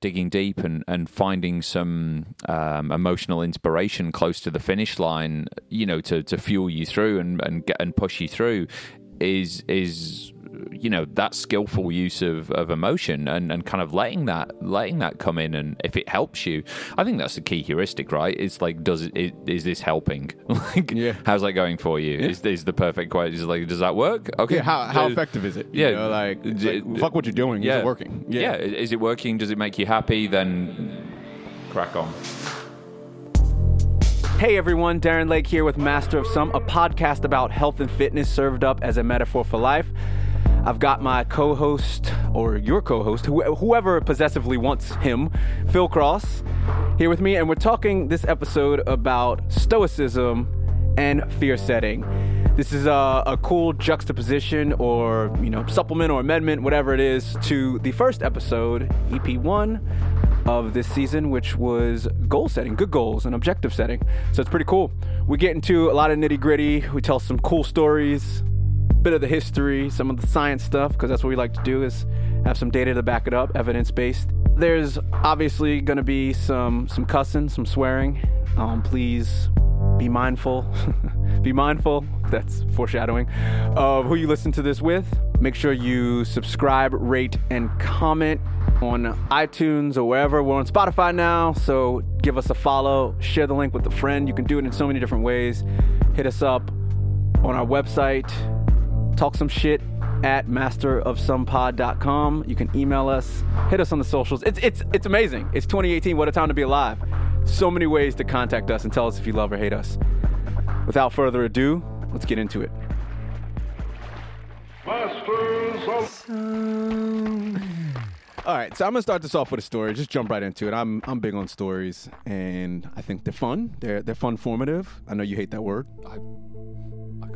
digging deep and, and finding some um, emotional inspiration close to the finish line, you know, to, to fuel you through and and get and push you through, is is you know that skillful use of, of emotion and, and kind of letting that letting that come in and if it helps you i think that's the key heuristic right it's like does it is this helping like Yeah. how's that going for you is is the perfect question is like does that work okay Yeah, how, how Uh, effective is it? You yeah, know, like, d- like, fuck what you're doing. Is it working? yeah. is it working does it make you happy then crack on Hey everyone, Darren Lake here with Master of Some, a podcast about health and fitness served up as a metaphor for life. I've got my co host, or your co host, whoever possessively wants him, Phil Cross, here with me, and we're talking this episode about stoicism and fear setting. This is a, a cool juxtaposition or, you know, supplement or amendment, whatever it is, to the first episode, EP1 of this season, which was goal setting, good goals, and objective setting. So it's pretty cool. We get into a lot of nitty gritty. We tell some cool stories, bit of the history, some of the science stuff, because that's what we like to do is have some data to back it up, evidence based. There's obviously going to be some some cussing, some swearing. Um, please be mindful. be mindful. That's foreshadowing of who you listen to this with. Make sure you subscribe, rate, and comment on iTunes or wherever. We're on Spotify now, so give us a follow. Share the link with a friend. You can do it in so many different ways. Hit us up on our website. Talk some shit at masterofsomepod.com. You can email us. Hit us on the socials. It's it's it's amazing. It's 2018. What a time to be alive. So many ways to contact us and tell us if you love or hate us. Without further ado, let's get into it. Masters of All right, so I'm gonna start this off with a story. Just jump right into it. I'm I'm big on stories, and I think they're fun. They're they're fun formative. I know you hate that word. I, I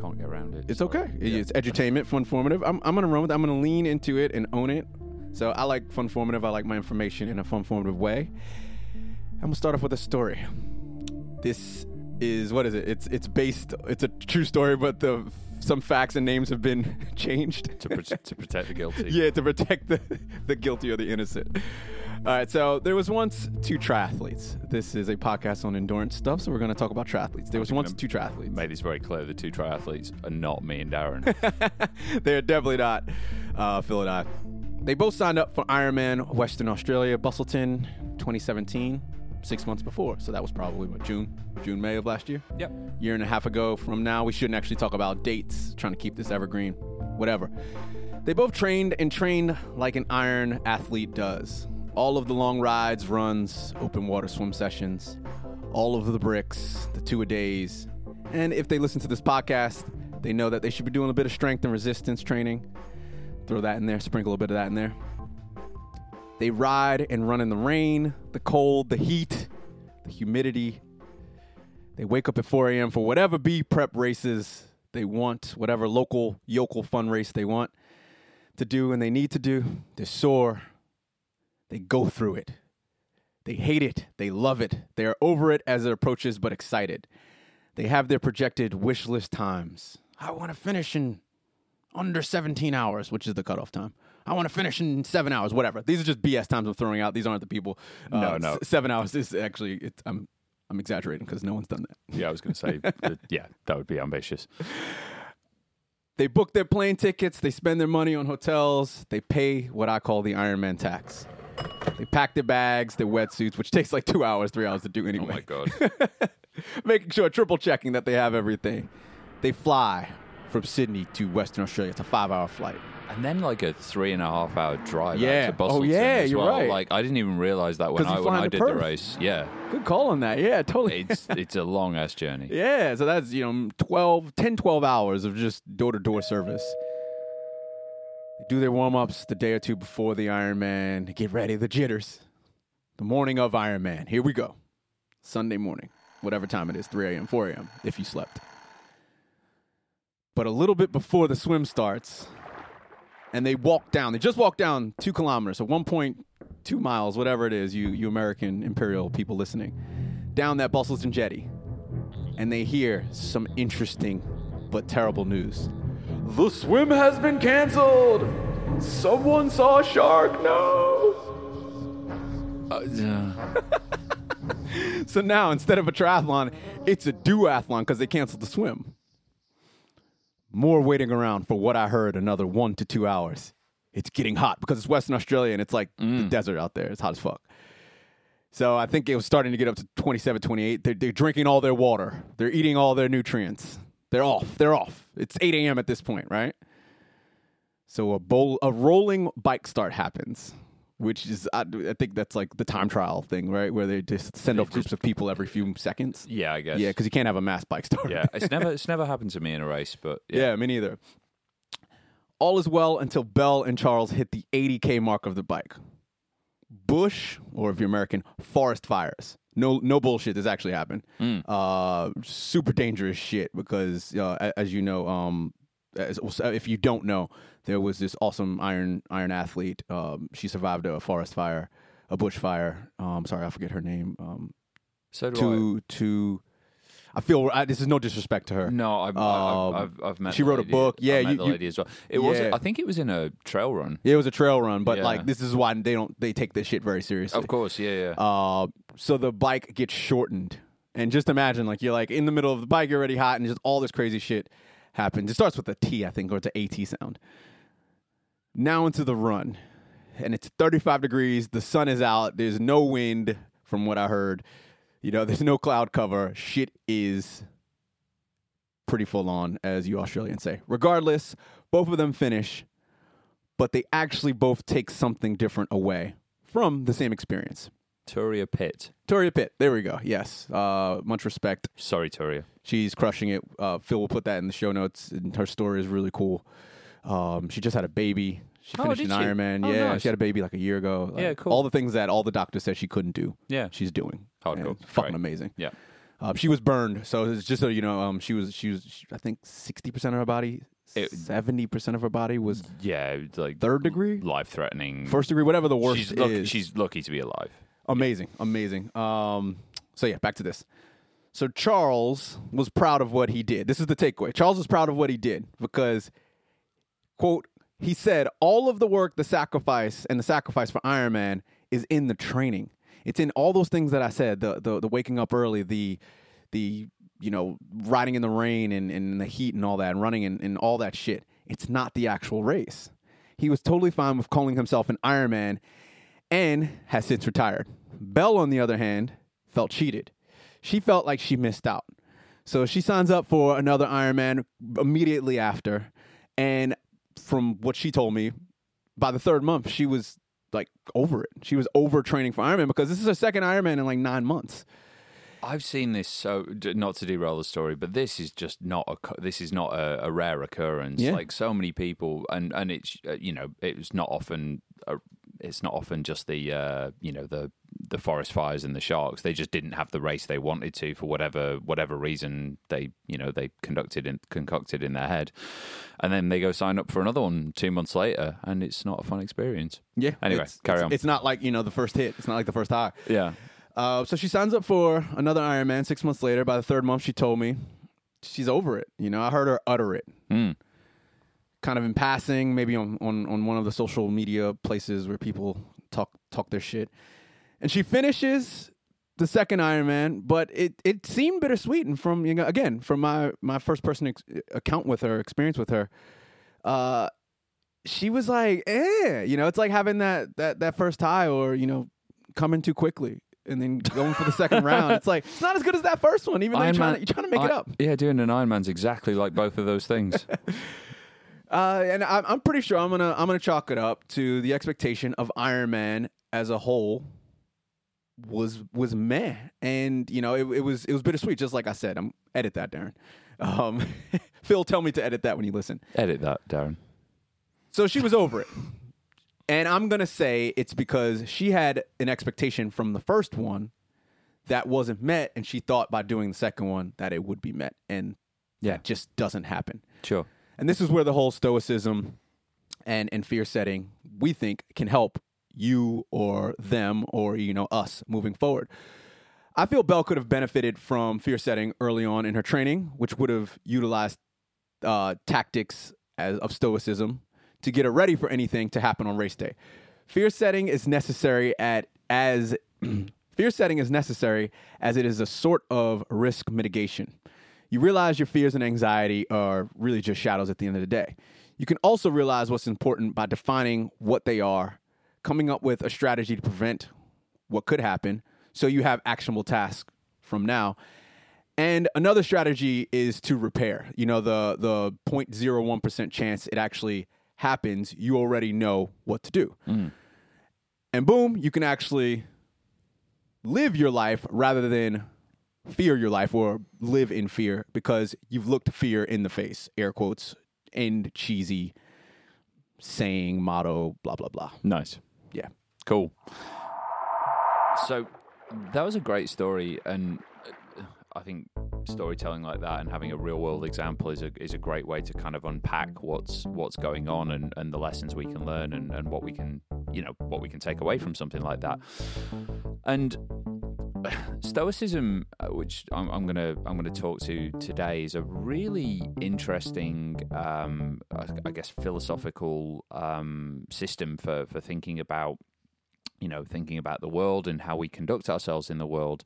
can't get around it It's sorry. okay. It's edutainment, fun formative. I'm I'm gonna run with. it. I'm gonna lean into it and own it. So I like fun formative. I like my information in a fun formative way. I'm gonna start off with a story. This is what is it? It's it's based. It's a true story, but the some facts and names have been changed to, pro- to protect the guilty yeah, to protect the, the guilty or the innocent. All right, so there was once two triathletes. This is a podcast on endurance stuff, so we're going to talk about triathletes. There was once two triathletes. made this very clear the two triathletes are not me and Darren They're definitely not uh, Phil and I. They both signed up for Ironman Western Australia, Busselton, 2017, six months before. So that was probably what June, June, May of last year. yep year and a half ago from now. We shouldn't actually talk about dates, trying to keep this evergreen, whatever. They both trained and trained like an iron athlete does. All of the long rides, runs, open water swim sessions, all of the bricks, the two a days. And if they listen to this podcast, they know that they should be doing a bit of strength and resistance training. Throw that in there, sprinkle a bit of that in there. They ride and run in the rain, the cold, the heat, the humidity, they wake up at 4 a.m. for whatever B prep races they want, whatever local yokel fun race they want to do and they need to do. They're sore. They go through it. They hate it. They love it. They are over it as it approaches, but excited. They have their projected wish list times. I want to finish in under 17 hours, which is the cutoff time. I want to finish in seven hours, whatever. These are just BS times I'm throwing out. These aren't the people. Uh, No, no. s- seven hours is actually, it's, I'm, I'm exaggerating because no one's done that. yeah I was going to say that, yeah that would be ambitious They book their plane tickets, they spend their money on hotels, they pay what I call the Ironman tax. They pack their bags, their wetsuits, which takes like two hours, three hours to do anyway. oh my god Making sure, triple checking that they have everything. They fly from Sydney to Western Australia. It's a five hour flight. And then like a three and a half hour drive Yeah. out to Oh, Busselton yeah, as you're well. right. Like I didn't even realize that when I when I did the race. Yeah, Good call on that. Yeah, totally. it's it's a long ass journey. Yeah, so that's, you know, 12, 10, 12 hours of just door to door service. Do their warm ups the day or two before the Ironman. Get ready, the jitters. The morning of Ironman. Here we go. Sunday morning, whatever time it is 3 a.m., 4 a.m., if you slept. But a little bit before the swim starts, and they walk down, they just walk down two kilometers, so 1.2 miles, whatever it is, you, you American imperial people listening, down that Busselton jetty and they hear some interesting but terrible news. The swim has been canceled. Someone saw a shark. No. Uh, So now instead of a triathlon, it's a duathlon because they canceled the swim. More waiting around for what I heard another one to two hours. It's getting hot because it's Western Australia and it's like the desert out there. It's hot as fuck. So I think it was starting to get up to 27, 28. They're, they're drinking all their water. They're eating all their nutrients. They're off. They're off. It's 8 a.m. at this point, right? So a bowl, a rolling bike start happens, which is I, I think that's like the time trial thing, right? Where they just send off groups of people every few seconds. yeah, I guess. Yeah, because you can't have a mass bike start. yeah. It's never it's never happened to me in a race, but yeah. yeah, me neither. All is well until Bell and Charles hit the 80k mark of the bike. Bush, or if you're American, forest fires. No, no bullshit. This actually happened. Uh, super dangerous shit because, uh, as you know, um, as, if you don't know, there was this awesome iron iron athlete. Um, she survived a forest fire, a bush fire. Um, sorry, I forget her name. Um, So do to to, I feel I, this is no disrespect to her. No, I've, Um, I've, I've, I've met. she wrote a book. Yeah, I you- the you- lady as well. It was. I think it was in a trail run. It was a trail run, but Yeah. like this is why they don't they take this shit very seriously. Of course, yeah, yeah. Uh, so the bike gets shortened, and just imagine like you're like in the middle of the bike, you're already hot, and just all this crazy shit happens. It starts with a T, I think, or it's an AT sound. Now into the run, and it's 35 degrees. The sun is out. There's no wind, from what I heard. You know, there's no cloud cover. Shit is pretty full on, as you Australians say. Regardless, both of them finish, but they actually both take something different away from the same experience. Turia Pitt. Turia Pitt, there we go. Yes, uh, much respect. Sorry, Turia. She's crushing it. Uh, Phil will put that in the show notes. And her story is really cool. Um, she just had a baby. She Oh, finished did an she? Ironman. Oh, yeah, nice. she had a baby like a year ago. Like, Yeah, cool. All the things that all the doctors said she couldn't do, Yeah. she's doing. Hardcore. And it's fucking Great. amazing. Yeah. Um, she was burned, so it's just so you know, um, she was she was she- I think sixty percent of her body, It- seventy percent of her body was Yeah, it's like third degree, life threatening. first degree, whatever the worst she's lucky, is. she's lucky to be alive. Amazing, amazing. Um, so yeah, back to this. So Charles was proud of what he did. This is the takeaway. Charles was proud of what he did because, quote, he said all of the work, the sacrifice, and the sacrifice for Iron Man is in the training. It's in all those things that I said. The the, the waking up early, the the you know riding in the rain and, and the heat and all that, and running and, and all that shit. It's not the actual race. He was totally fine with calling himself an Iron Man and has since retired. Belle, on the other hand, felt cheated. She felt like she missed out. So she signs up for another Ironman immediately after. And from what she told me, by the third month, she was like over it. She was over training for Ironman because this is her second Ironman in like nine months. I've seen this so not to derail the story, but this is just not a this is not a, a rare occurrence. Yeah. Like so many people, and and it's uh, you know it's not often it's not often just the uh, you know the the forest fires and the sharks. They just didn't have the race they wanted to for whatever whatever reason they you know they conducted and concocted in their head, and then they go sign up for another one two months later, and it's not a fun experience. Yeah. Anyway, it's, carry it's- on. It's not like, you know, the first hit. It's not like the first high. Yeah. Uh, so she signs up for another Ironman six months later. By the third month, she told me she's over it. You know, I heard her utter it. Mm. kind of in passing, maybe on, on, on one of the social media places where people talk talk their shit. And she finishes the second Iron Man, but it, it seemed bittersweet. And from you know, again from my my first person ex- account with her, experience with her, uh, she was like, eh, you know, it's like having that that that first tie or you know, coming too quickly. And then going for the second round, it's like it's not as good as that first one. Even though you're trying, to, you're trying to make it up. Yeah, doing an Iron Man's exactly like both of those things. Uh, and I'm, I'm pretty sure I'm gonna I'm gonna chalk it up to the expectation of Iron Man as a whole was was meh, and you know it, it was it was bittersweet. Just like I said, I'm edit that, Darren. Um, Phil, tell me to edit that when you listen. Edit that, Darren. So she was over it. And I'm to say it's because she had an expectation from the first one that wasn't met. And she thought by doing the second one that it would be met. And Yeah. that just doesn't happen. Sure. And this is where the whole stoicism and, and fear setting, we think, can help you or them or, you know, us moving forward. I feel Belle could have benefited from fear setting early on in her training, which would have utilized uh, tactics as, of stoicism to get her ready for anything to happen on race day. Fear setting is necessary at as fear setting is necessary as it is a sort of risk mitigation. You realize your fears and anxiety are really just shadows at the end of the day. You can also realize what's important by defining what they are, coming up with a strategy to prevent what could happen so you have actionable tasks from now. And another strategy is to repair. You know, the the 0.01% chance it actually happens, you already know what to do. Mm-hmm. And boom, you can actually live your life rather than fear your life or live in fear because you've looked fear in the face, air quotes, and cheesy saying, motto, blah, blah, blah. Nice. Yeah. Cool. So that was a great story, and uh, I think storytelling like that and having a real world example is a is a great way to kind of unpack what's what's going on and, and the lessons we can learn and, and what we can you know what we can take away from something like that. And Stoicism, uh, which I'm, I'm gonna I'm gonna talk to today, is a really interesting, um, I, I guess, philosophical um, system for for thinking about, you know, thinking about the world and how we conduct ourselves in the world.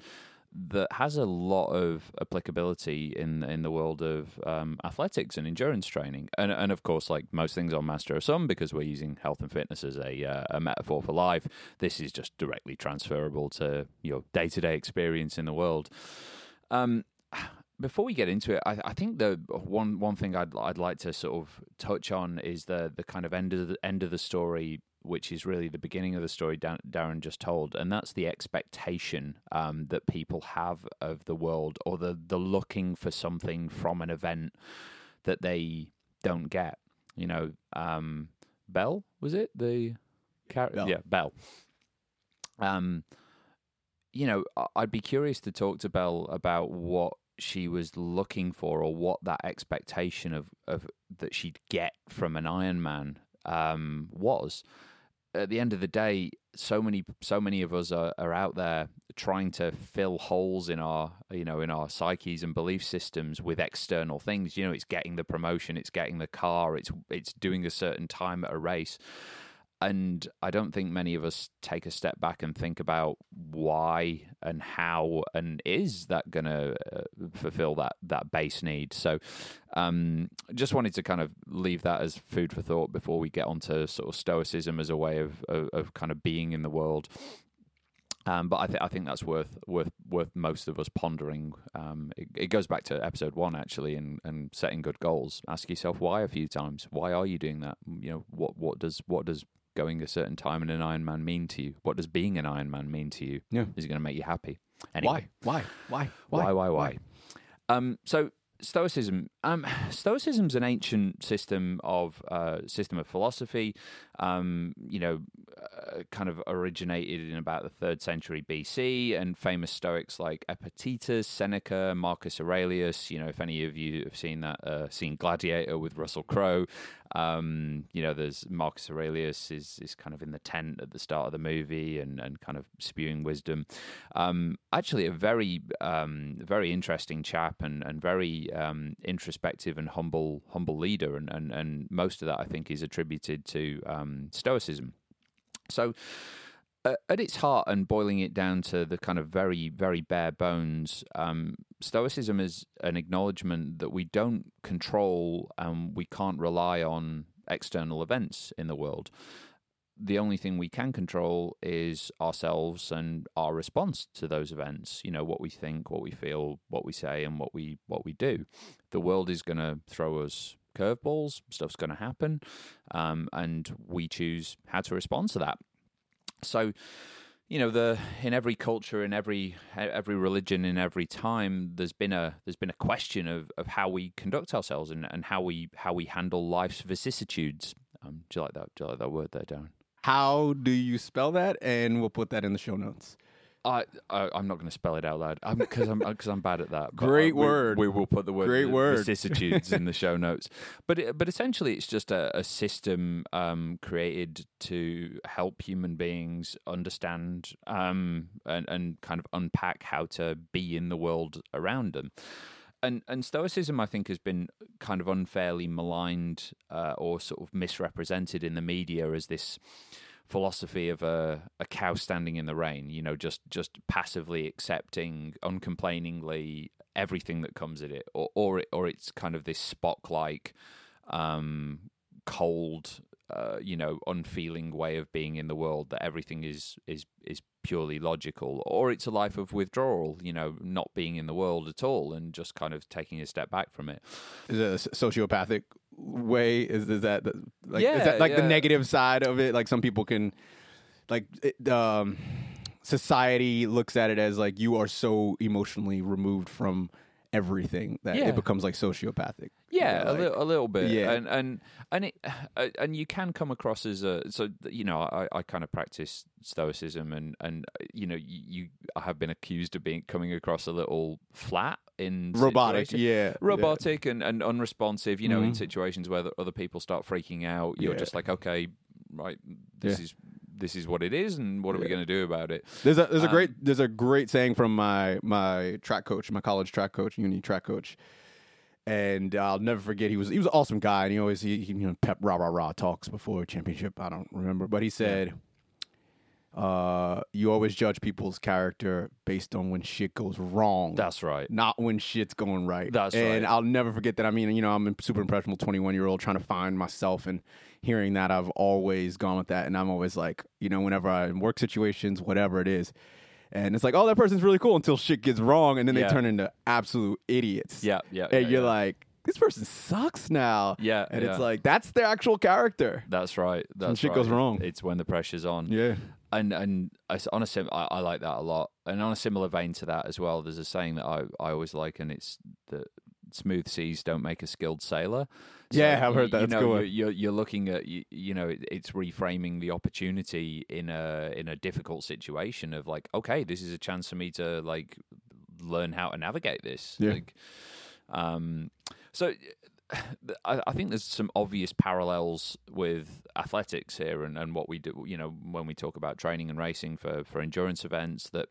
That has a lot of applicability in in the world of um, athletics and endurance training, and and of course, like most things on Master of Some, because we're using health and fitness as a uh, a metaphor for life. This is just directly transferable to your day to day experience in the world. Um, before we get into it, I, I think the one one thing I'd I'd like to sort of touch on is the the kind of end of the end of the story, which is really the beginning of the story Darren just told, and that's the expectation um, that people have of the world, or the the looking for something from an event that they don't get. You know, um, Bell was it the character? Bell. Yeah, Bell. Um, you know, I'd be curious to talk to Bell about what she was looking for or what that expectation of, of that she'd get from an Iron Man um, was. At the end of the day, so many so many of us are, are out there trying to fill holes in our you know in our psyches and belief systems with external things. You know, it's getting the promotion, it's getting the car, it's it's doing a certain time at a race and I don't think many of us take a step back and think about why and how and is that going to uh, fulfill that that base need. So, um, just wanted to kind of leave that as food for thought before we get onto sort of stoicism as a way of of, of kind of being in the world. Um, but I, th- I think that's worth worth worth most of us pondering. Um, it, it goes back to episode one actually, and, and setting good goals. Ask yourself why a few times. Why are you doing that? You know what what does what does going a certain time in an Ironman mean to you? What does being an Ironman mean to you? Yeah. Is it going to make you happy? Anyway, Why? Why? Why? why, why, why? Um, so Stoicism. Um, Stoicism's an ancient system of uh, system of philosophy. Um, you know, uh, kind of originated in about the third century BC, and famous Stoics like Epictetus, Seneca, Marcus Aurelius. You know, if any of you have seen that, uh, seen Gladiator with Russell Crowe, um, you know, there's Marcus Aurelius is is kind of in the tent at the start of the movie and and kind of spewing wisdom. Um, actually, a very um, very interesting chap and and very um, introspective and humble humble leader, and, and and most of that I think is attributed to um, Stoicism. So. Uh, at its heart, and boiling it down to the kind of very, very bare bones, um, Stoicism is an acknowledgement that we don't control and we can't rely on external events in the world. The only thing we can control is ourselves and our response to those events. You know what we think, what we feel, what we say, and what we what we do. The world is going to throw us curveballs. Stuff's going to happen, um, and we choose how to respond to that. So, you know, the in every culture, in every every religion, in every time, there's been a there's been a question of, of how we conduct ourselves and, and how we how we handle life's vicissitudes. Um, do you like that? Do you like that word there, Darren? How do you spell that? And we'll put that in the show notes. I, I I'm not going to spell it out loud because I'm because I'm bad at that. But, Great uh, we- word. We, will put the word Great the word. vicissitudes in the show notes. But it, but essentially, it's just a, a system um, created to help human beings understand um, and and kind of unpack how to be in the world around them. And and Stoicism, I think, has been kind of unfairly maligned uh, or sort of misrepresented in the media as this philosophy of a, a cow standing in the rain. You know, just just passively accepting, uncomplainingly everything that comes at it, or or, it, or it's kind of this Spock like, um, cold, uh, you know, unfeeling way of being in the world that everything is is is purely logical, or it's a life of withdrawal. You know, not being in the world at all and just kind of taking a step back from it. Is it a sociopathic way? Is, is that like Yeah, is that like the negative side of it? Like some people can like it, um, society looks at it as like you are so emotionally removed from everything that Yeah. it becomes like sociopathic. Yeah, Like- a, little, a little bit. Yeah. and and and it and you can come across as a so you know I, I kind of practice stoicism and and uh, you know you, you I have been accused of being coming across a little flat in robotic. situations- Yeah, robotic and, and unresponsive. You know, in Mhm. situations where the other people start freaking out, you're Yeah. just like, okay, right, this Yeah. is this is what it is, and what are we going to do about it? There's a there's a Um, great there's a great saying from my my track coach, my college track coach, uni track coach, and I'll never forget. He was he was an awesome guy, and he always he, he, you know pep rah rah rah talks before a championship. I don't remember, but he said, uh, "You always judge people's character based on when shit goes wrong." That's right. not when shit's going right. That's and right. I'll never forget that. I mean, you know, I'm a super impressionable 21 year old trying to find myself and hearing that I've always gone with that. And I'm always like, you know, whenever I'm in work situations, whatever it is. And it's like, oh, that person's really cool until shit gets wrong. And then Yeah. they turn into absolute idiots. Yeah, yeah. And yeah, you're yeah. like, this person sucks now. Yeah, And it's like, that's their actual character. That's right. That's shit right. goes wrong. It's when the pressure's on. Yeah. And and I on a sim, I, I like that a lot. And on a similar vein to that as well, there's a saying that I, I always like, and it's that smooth seas don't make a skilled sailor. Yeah, I've heard that. You know, good. you're, you're you're looking at you, you know it- it's reframing the opportunity in a in a difficult situation of like, okay, this is a chance for me to like learn how to navigate this. Yeah. Like, um, so I, think there's some obvious parallels with athletics here and, and what we do. You know, when we talk about training and racing for for endurance events, that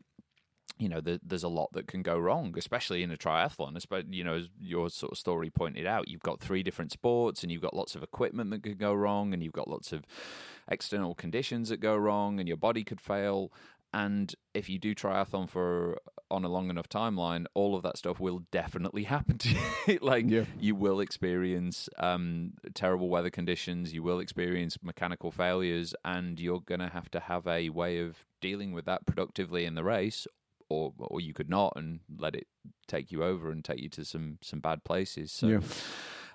you know there, there's a lot that can go wrong, especially in a triathlon. Especially, you know, as your sort of story pointed out, you've got three different sports, and you've got lots of equipment that could go wrong, and you've got lots of external conditions that go wrong, and your body could fail. And if you do triathlon for on a long enough timeline, all of that stuff will definitely happen to you. like Yeah. you will experience um, terrible weather conditions, you will experience mechanical failures, and you're going to have to have a way of dealing with that productively in the race, or or you could not and let it take you over and take you to some some bad places. So, Yeah.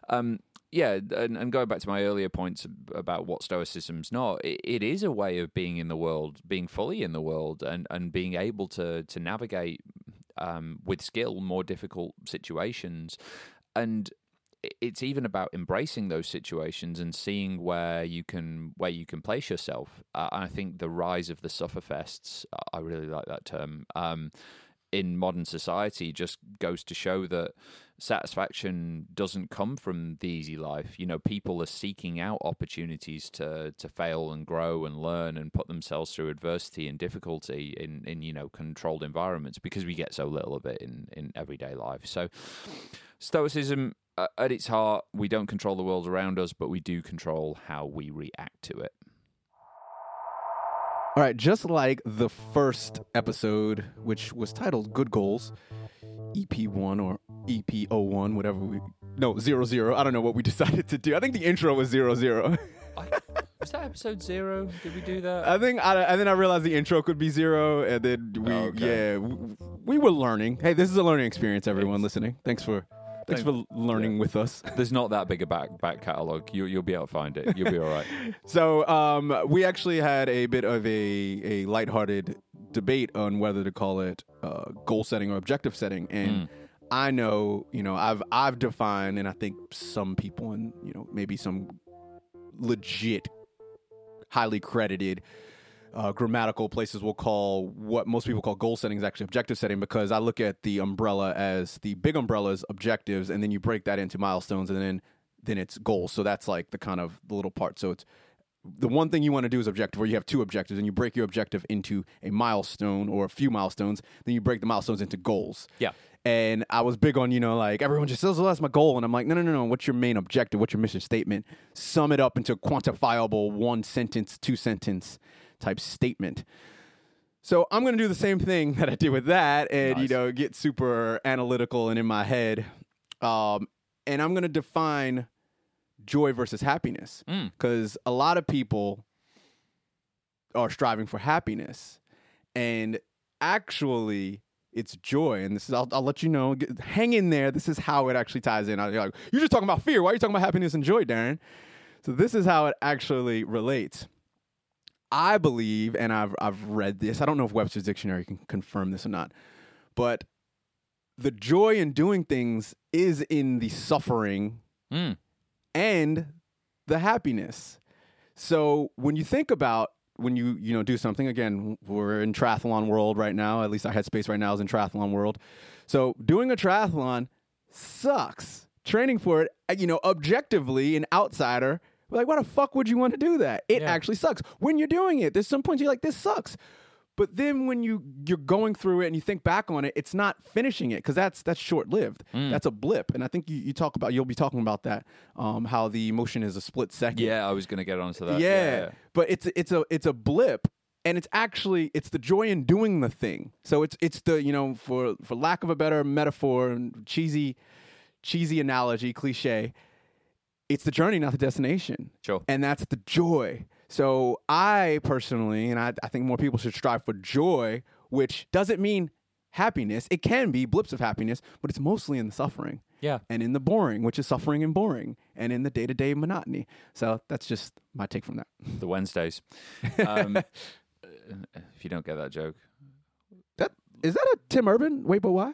um, yeah, and, and going back to my earlier points about what stoicism's not, it, it is a way of being in the world, being fully in the world, and, and being able to to navigate um, with skill more difficult situations, and it's even about embracing those situations and seeing where you can where you can place yourself. Uh, I think the rise of the sufferfests, I really like that term. Um, in modern society just goes to show that satisfaction doesn't come from the easy life. You know, people are seeking out opportunities to to fail and grow and learn and put themselves through adversity and difficulty in in you know controlled environments because we get so little of it in in everyday life. So stoicism uh, at its heart, we don't control the world around us, but we do control how we react to it. All right, just like the first episode, which was titled Good Goals, EP1 or EP01, whatever we. No, zero zero. I don't know what we decided to do. I think the intro was zero zero. Was that episode zero? Did we do that? I think, I, and then I realized the intro could be zero, and then we, Okay. yeah, we, we were learning. Hey, this is a learning experience, everyone listening. Thanks for, thanks for learning with us. There's not that big a back back catalogue. You, you'll be able to find it. You'll be all right. So um, we actually had a bit of a a lighthearted debate on whether to call it uh, goal setting or objective setting, and I know you know I've I've defined, and I think some people and you know maybe some legit, highly credited. Uh, grammatical places will call what most people call goal setting is actually objective setting because I look at the umbrella as the big umbrellas objectives and then you break that into milestones and then then it's goals. So that's like the kind of the little part. So it's the one thing you want to do is objective, where you have two objectives, and you break your objective into a milestone or a few milestones. Then you break the milestones into goals. Yeah. And I was big on, you know, like everyone just says, well, that's my goal. And I'm like, no, no, no, no. What's your main objective? What's your mission statement? Sum it up into a quantifiable one sentence, two sentence type statement. So I'm going to do the same thing that I did with that and, you know, get super analytical and in my head. Um, and I'm going to define joy versus happiness. Because a lot of people are striving for happiness and actually it's joy and this is i'll, I'll let you know Get- hang in there this is how it actually ties in. You're, like, you're just talking about fear. Why are you talking about happiness and joy darren? So this is how it actually relates. I believe and i've, I've read this i don't know if webster's dictionary can confirm this or not but the joy in doing things is in the suffering Mm. And the happiness. So when you think about when you you know do something again, we're in triathlon world right now. At least our headspace right now is in triathlon world. So doing a triathlon sucks. Training for it, uh, you know, objectively, an outsider, like, why the fuck would you want to do that? It Yeah. actually sucks. When you're doing it, there's some points you're like, this sucks. But then when you you're going through it and you think back on it, it's not finishing it because that's that's short lived. That's a blip. And I think you, you talk about you'll be talking about that, um, how the emotion is a split second. Yeah, I was going to get onto that. Yeah, but it's it's a it's a blip, and it's actually it's the joy in doing the thing. So it's it's the you know for for lack of a better metaphor, and cheesy cheesy analogy, cliche. It's the journey, not the destination. Sure. And that's the joy. So I personally, and I, I think more people should strive for joy, which doesn't mean happiness. It can be blips of happiness, but it's mostly in the suffering Yeah. and in the boring, which is suffering and boring, and in the day to day monotony. So that's just my take from that. The Wednesdays. Um, if you don't get that joke, That is that a Tim Urban? Wait, but why?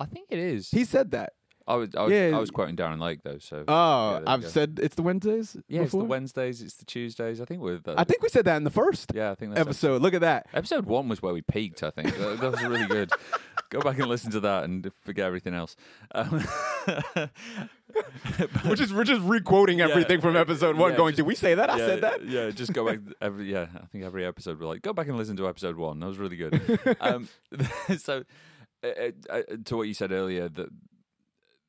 I think it is. He said that. I was, I was, Yeah. I was quoting Darren Lake though. So Oh, yeah, I've said it's the Wednesdays. yeah, it's the? Wednesdays, it's the Tuesdays. I think we're. The, I think we said that in the first Yeah, I think that's episode. Look at that. Episode one was where we peaked. I think that, that was really good. Go back and listen to that and forget everything else. Um, We're just we're just requoting everything from episode one. yeah, going, just- did we say that? I said that. Yeah, just go back every. Yeah, I think every episode we're like, go back and listen to episode one. That was really good. um, so, uh, uh, to what you said earlier, that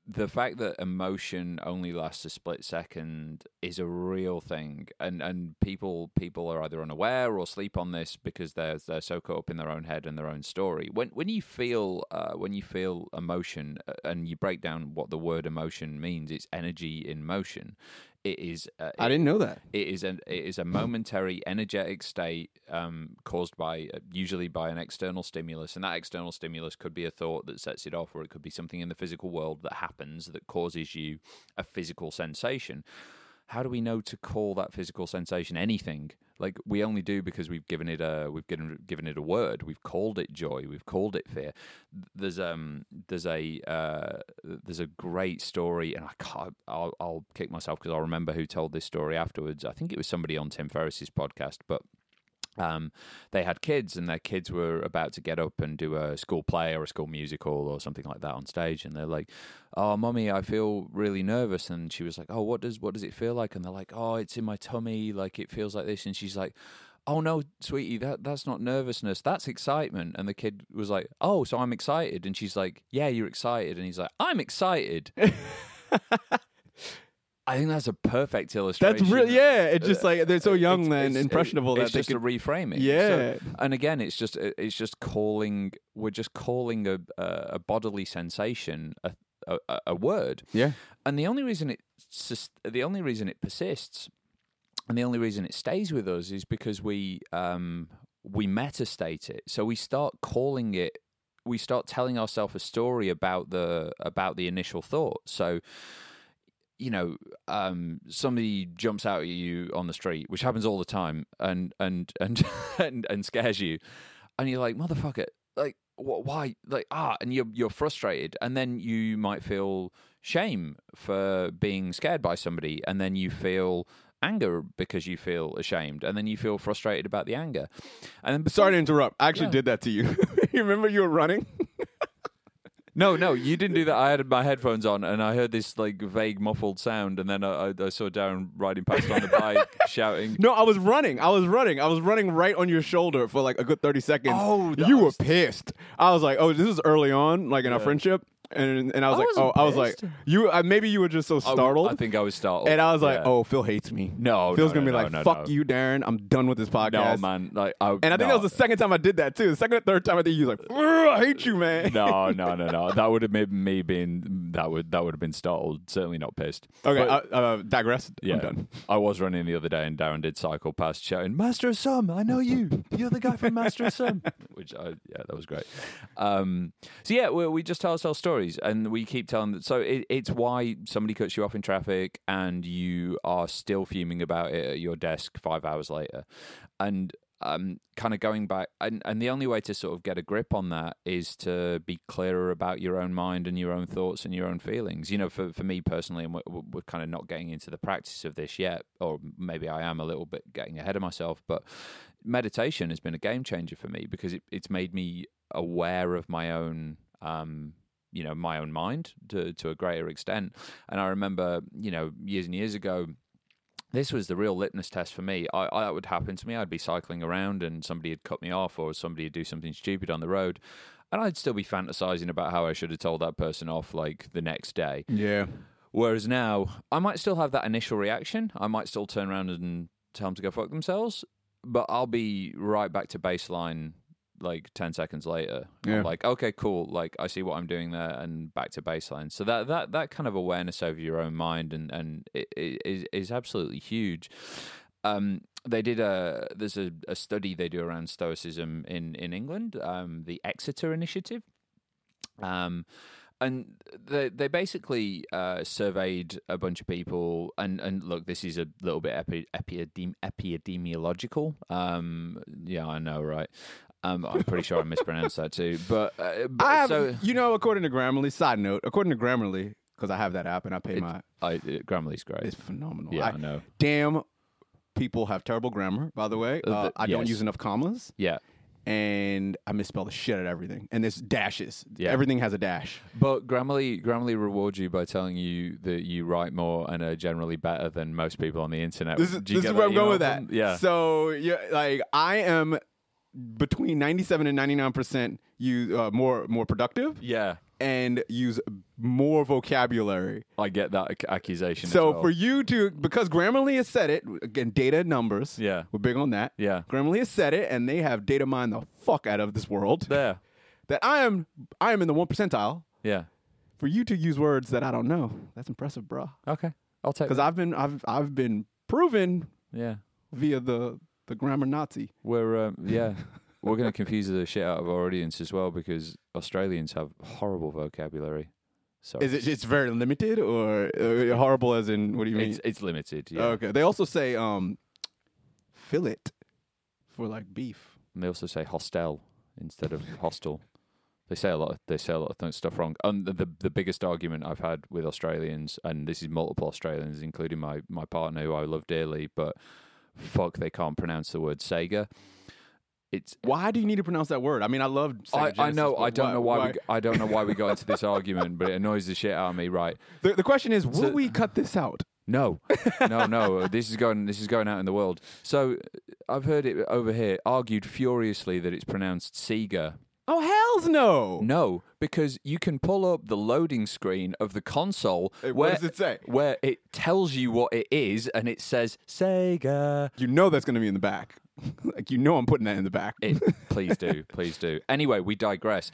the fact that emotion only lasts a split second is a real thing, and and people people are either unaware or sleep on this because they're they're so caught up in their own head and their own story. When when you feel uh, when you feel emotion uh, and you break down what the word emotion means, it's energy in motion. It is. Uh, I didn't know that. it is an it is a momentary energetic state um, caused by uh, usually by an external stimulus, and that external stimulus could be a thought that sets it off, or it could be something in the physical world that happens that causes you a physical sensation. How do we know to call that physical sensation anything? Like we only do because we've given it a we've given given it a word. We've called it joy. We've called it fear. There's um there's a uh, there's a great story, and I can't. I'll, I'll kick myself because I'll remember who told this story afterwards. I think it was somebody on Tim Ferriss's podcast, but um, they had kids, and their kids were about to get up and do a school play or a school musical or something like that on stage, and they're like, "Oh, mommy, I feel really nervous," and she was like, "Oh, what does what does it feel like?" And they're like, "Oh, it's in my tummy, like it feels like this," and she's like. Oh no, sweetie, that that's not nervousness. That's excitement. And the kid was like, "Oh, so I'm excited." And she's like, "Yeah, you're excited." And he's like, "I'm excited." I think that's a perfect illustration. That's really yeah. It's just like they're so young It's- then, it's- impressionable It's that they just could. a reframing. Yeah. So- and again, it's just it's just calling. We're just calling a a, a bodily sensation a, a a word. yeah. And the only reason it the only reason it persists, and the only reason it stays with us is because we um we metastate it. So we start calling it. We start telling ourselves a story about the about the initial thought. So you know, um, somebody jumps out at you on the street, which happens all the time, and and and and, and scares you, and you're like, motherfucker, like, wh- why, like, ah, and you're you're frustrated, and then you might feel shame for being scared by somebody, and then you feel anger because you feel ashamed, and then you feel frustrated about the anger, and then Sorry to interrupt. I actually Yeah. did that to you. you remember you were running? No, no, you didn't do that. I had my headphones on and I heard this like vague muffled sound, and then I, I, I saw Darren riding past on the bike shouting. No, I was running. I was running. I was running right on your shoulder for like a good thirty seconds. Oh, that you were pissed. I was like, oh, this is early on, like in our friendship, and and I was I like, oh, wasn't I was like, pissed. you, uh, maybe you were just so I- startled, I, think I was startled. and I was like, Yeah. oh, Phil hates me. No, Phil's no, gonna no, be no, like, no, fuck no. you, Darren. I'm done with this podcast. no, man. Like, I, And I think no. that was the second time I did that too. The second or third time I think you was like, "Ugh, I hate you, man. no, no, no, no. That would have made me being that would that would have been startled. Certainly not pissed. Okay, But- uh, uh, digress. yeah, I'm done. I was running the other day, and Darren did cycle past, shouting, "Master of Some, I know you. You're the guy from Master of Some." Which, I, yeah, that was great. Um, so yeah, we, we just tell ourselves stories, and we keep telling. That so it, it's why somebody cuts you off in traffic, and you are still fuming about it at your desk five hours later, and um, kind of going back, and, and the only way to sort of get a grip on that is to be clearer about your own mind and your own thoughts and your own feelings. You know, for, for me personally, and we're, we're kind of not getting into the practice of this yet, or maybe I am a little bit getting ahead of myself, but meditation has been a game changer for me because it, it's made me aware of my own. Um, you know my own mind to to a greater extent and i remember you know years and years ago this was the real litmus test for me. I, I that would happen to me. I'd be cycling around and somebody had cut me off, or somebody would do something stupid on the road, and I'd still be fantasizing about how I should have told that person off like the next day. Yeah. Whereas now, I might still have that initial reaction. I might still turn around and tell them to go fuck themselves, but I'll be right back to baseline like 10 seconds later. Yeah. I'm like, okay, cool. Like, I see what I'm doing there and back to baseline. So that, that, that kind of awareness over your own mind and, and it, it is, is absolutely huge. Um, they did a there's a, a study they do around stoicism in in England, um, the Exeter Initiative. Um, and they they basically uh, surveyed a bunch of people, and, and look, this is a little bit epi, epidem, epidemiological. Um, yeah, I know, right? Um, I'm pretty sure I mispronounced that too. But, uh, but I have, so you know, according to Grammarly, side note, according to Grammarly, because I have that app and I pay my, I, uh, Grammarly's great. it's phenomenal. Yeah, I know. Damn, people have terrible grammar. By the way, Uh, uh, the- I don't use enough commas, Yeah, and I misspell the shit at everything. And there's dashes. Yeah. Everything has a dash. But Grammarly, Grammarly rewards you by telling you that you write more and are generally better than most people on the internet. This is, this is where I'm going with that. from- Yeah. So yeah, like I am between 97 and 99 percent you uh, more more productive yeah. and use more vocabulary. I get that ac- accusation. So as well. for you to because Grammarly has said it again, data and numbers. Yeah. we're big on that. Yeah. Grammarly has said it, and they have data mined the fuck out of this world. there. that I am I am in the one percentile. Yeah. For you to use words that I don't know, that's impressive, bro. Okay. I'll take Because. I've been I've I've been proven Yeah. via the the grammar Nazi. We're um, yeah. We're going to confuse the shit out of our audience as well because Australians have horrible vocabulary. So Is it it's very limited or uh, horrible as in what do you mean? It's it's limited. Yeah. Okay. They also say um fillet for like beef. And they also say hostel instead of hostel. They say a lot. Of, they say a lot of stuff wrong. And the, the the biggest argument I've had with Australians, and this is multiple Australians, including my my partner who I love dearly, but fuck, they can't pronounce the word Sega. It's Why do you need to pronounce that word? I mean, I love. Sega I, I know I don't know why, we I don't know why we got into this argument, but it annoys the shit out of me. Right? The, the question is, will So- we cut this out? No, no, no. uh, This is going. This is going out in the world. So I've heard it over here argued furiously that it's pronounced Sega. Oh hell's no! No, because you can pull up the loading screen of the console. Hey, what does it say? Where it tells you what it is, and it says Sega. You know that's going to be in the back. like you know I'm putting that in the back. It, please do, please do. Anyway, we digress.